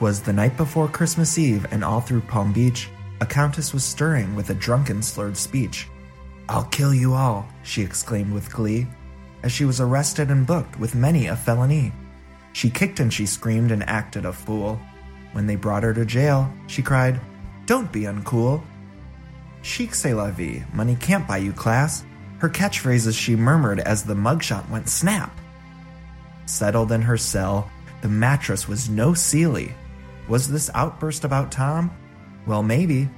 Twas the night before Christmas Eve, and all through Palm Beach, a countess was stirring with a drunken, slurred speech. I'll kill you all, she exclaimed with glee, as she was arrested and booked with many a felony. She kicked and she screamed and acted a fool. When they brought her to jail, she cried, Don't be uncool. Chic c'est la vie, money can't buy you class. Her catchphrases she murmured as the mugshot went snap. Settled in her cell, the mattress was no Sealy. Was this outburst about Tom? Well, maybe.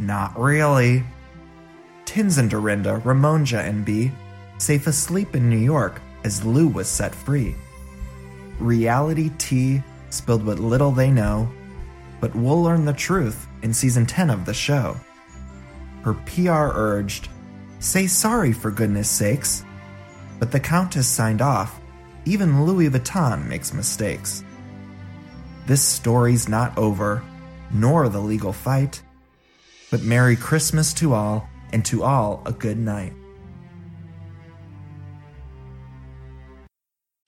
Not really. Tins and Dorinda, Ramona and B, safe asleep in New York as Lou was set free. Reality Tea spilled what little they know, but we'll learn the truth in season 10 of the show. Her PR urged, Say sorry for goodness sakes. But the Countess signed off. Even Louis Vuitton makes mistakes. This story's not over, nor the legal fight. But Merry Christmas to all, and to all a good night.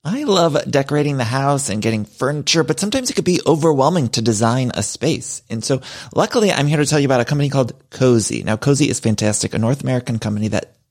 I love decorating the house and getting furniture, but sometimes it could be overwhelming to design a space. And so luckily I'm here to tell you about a company called Cozey. Now Cozey is fantastic, a North American company that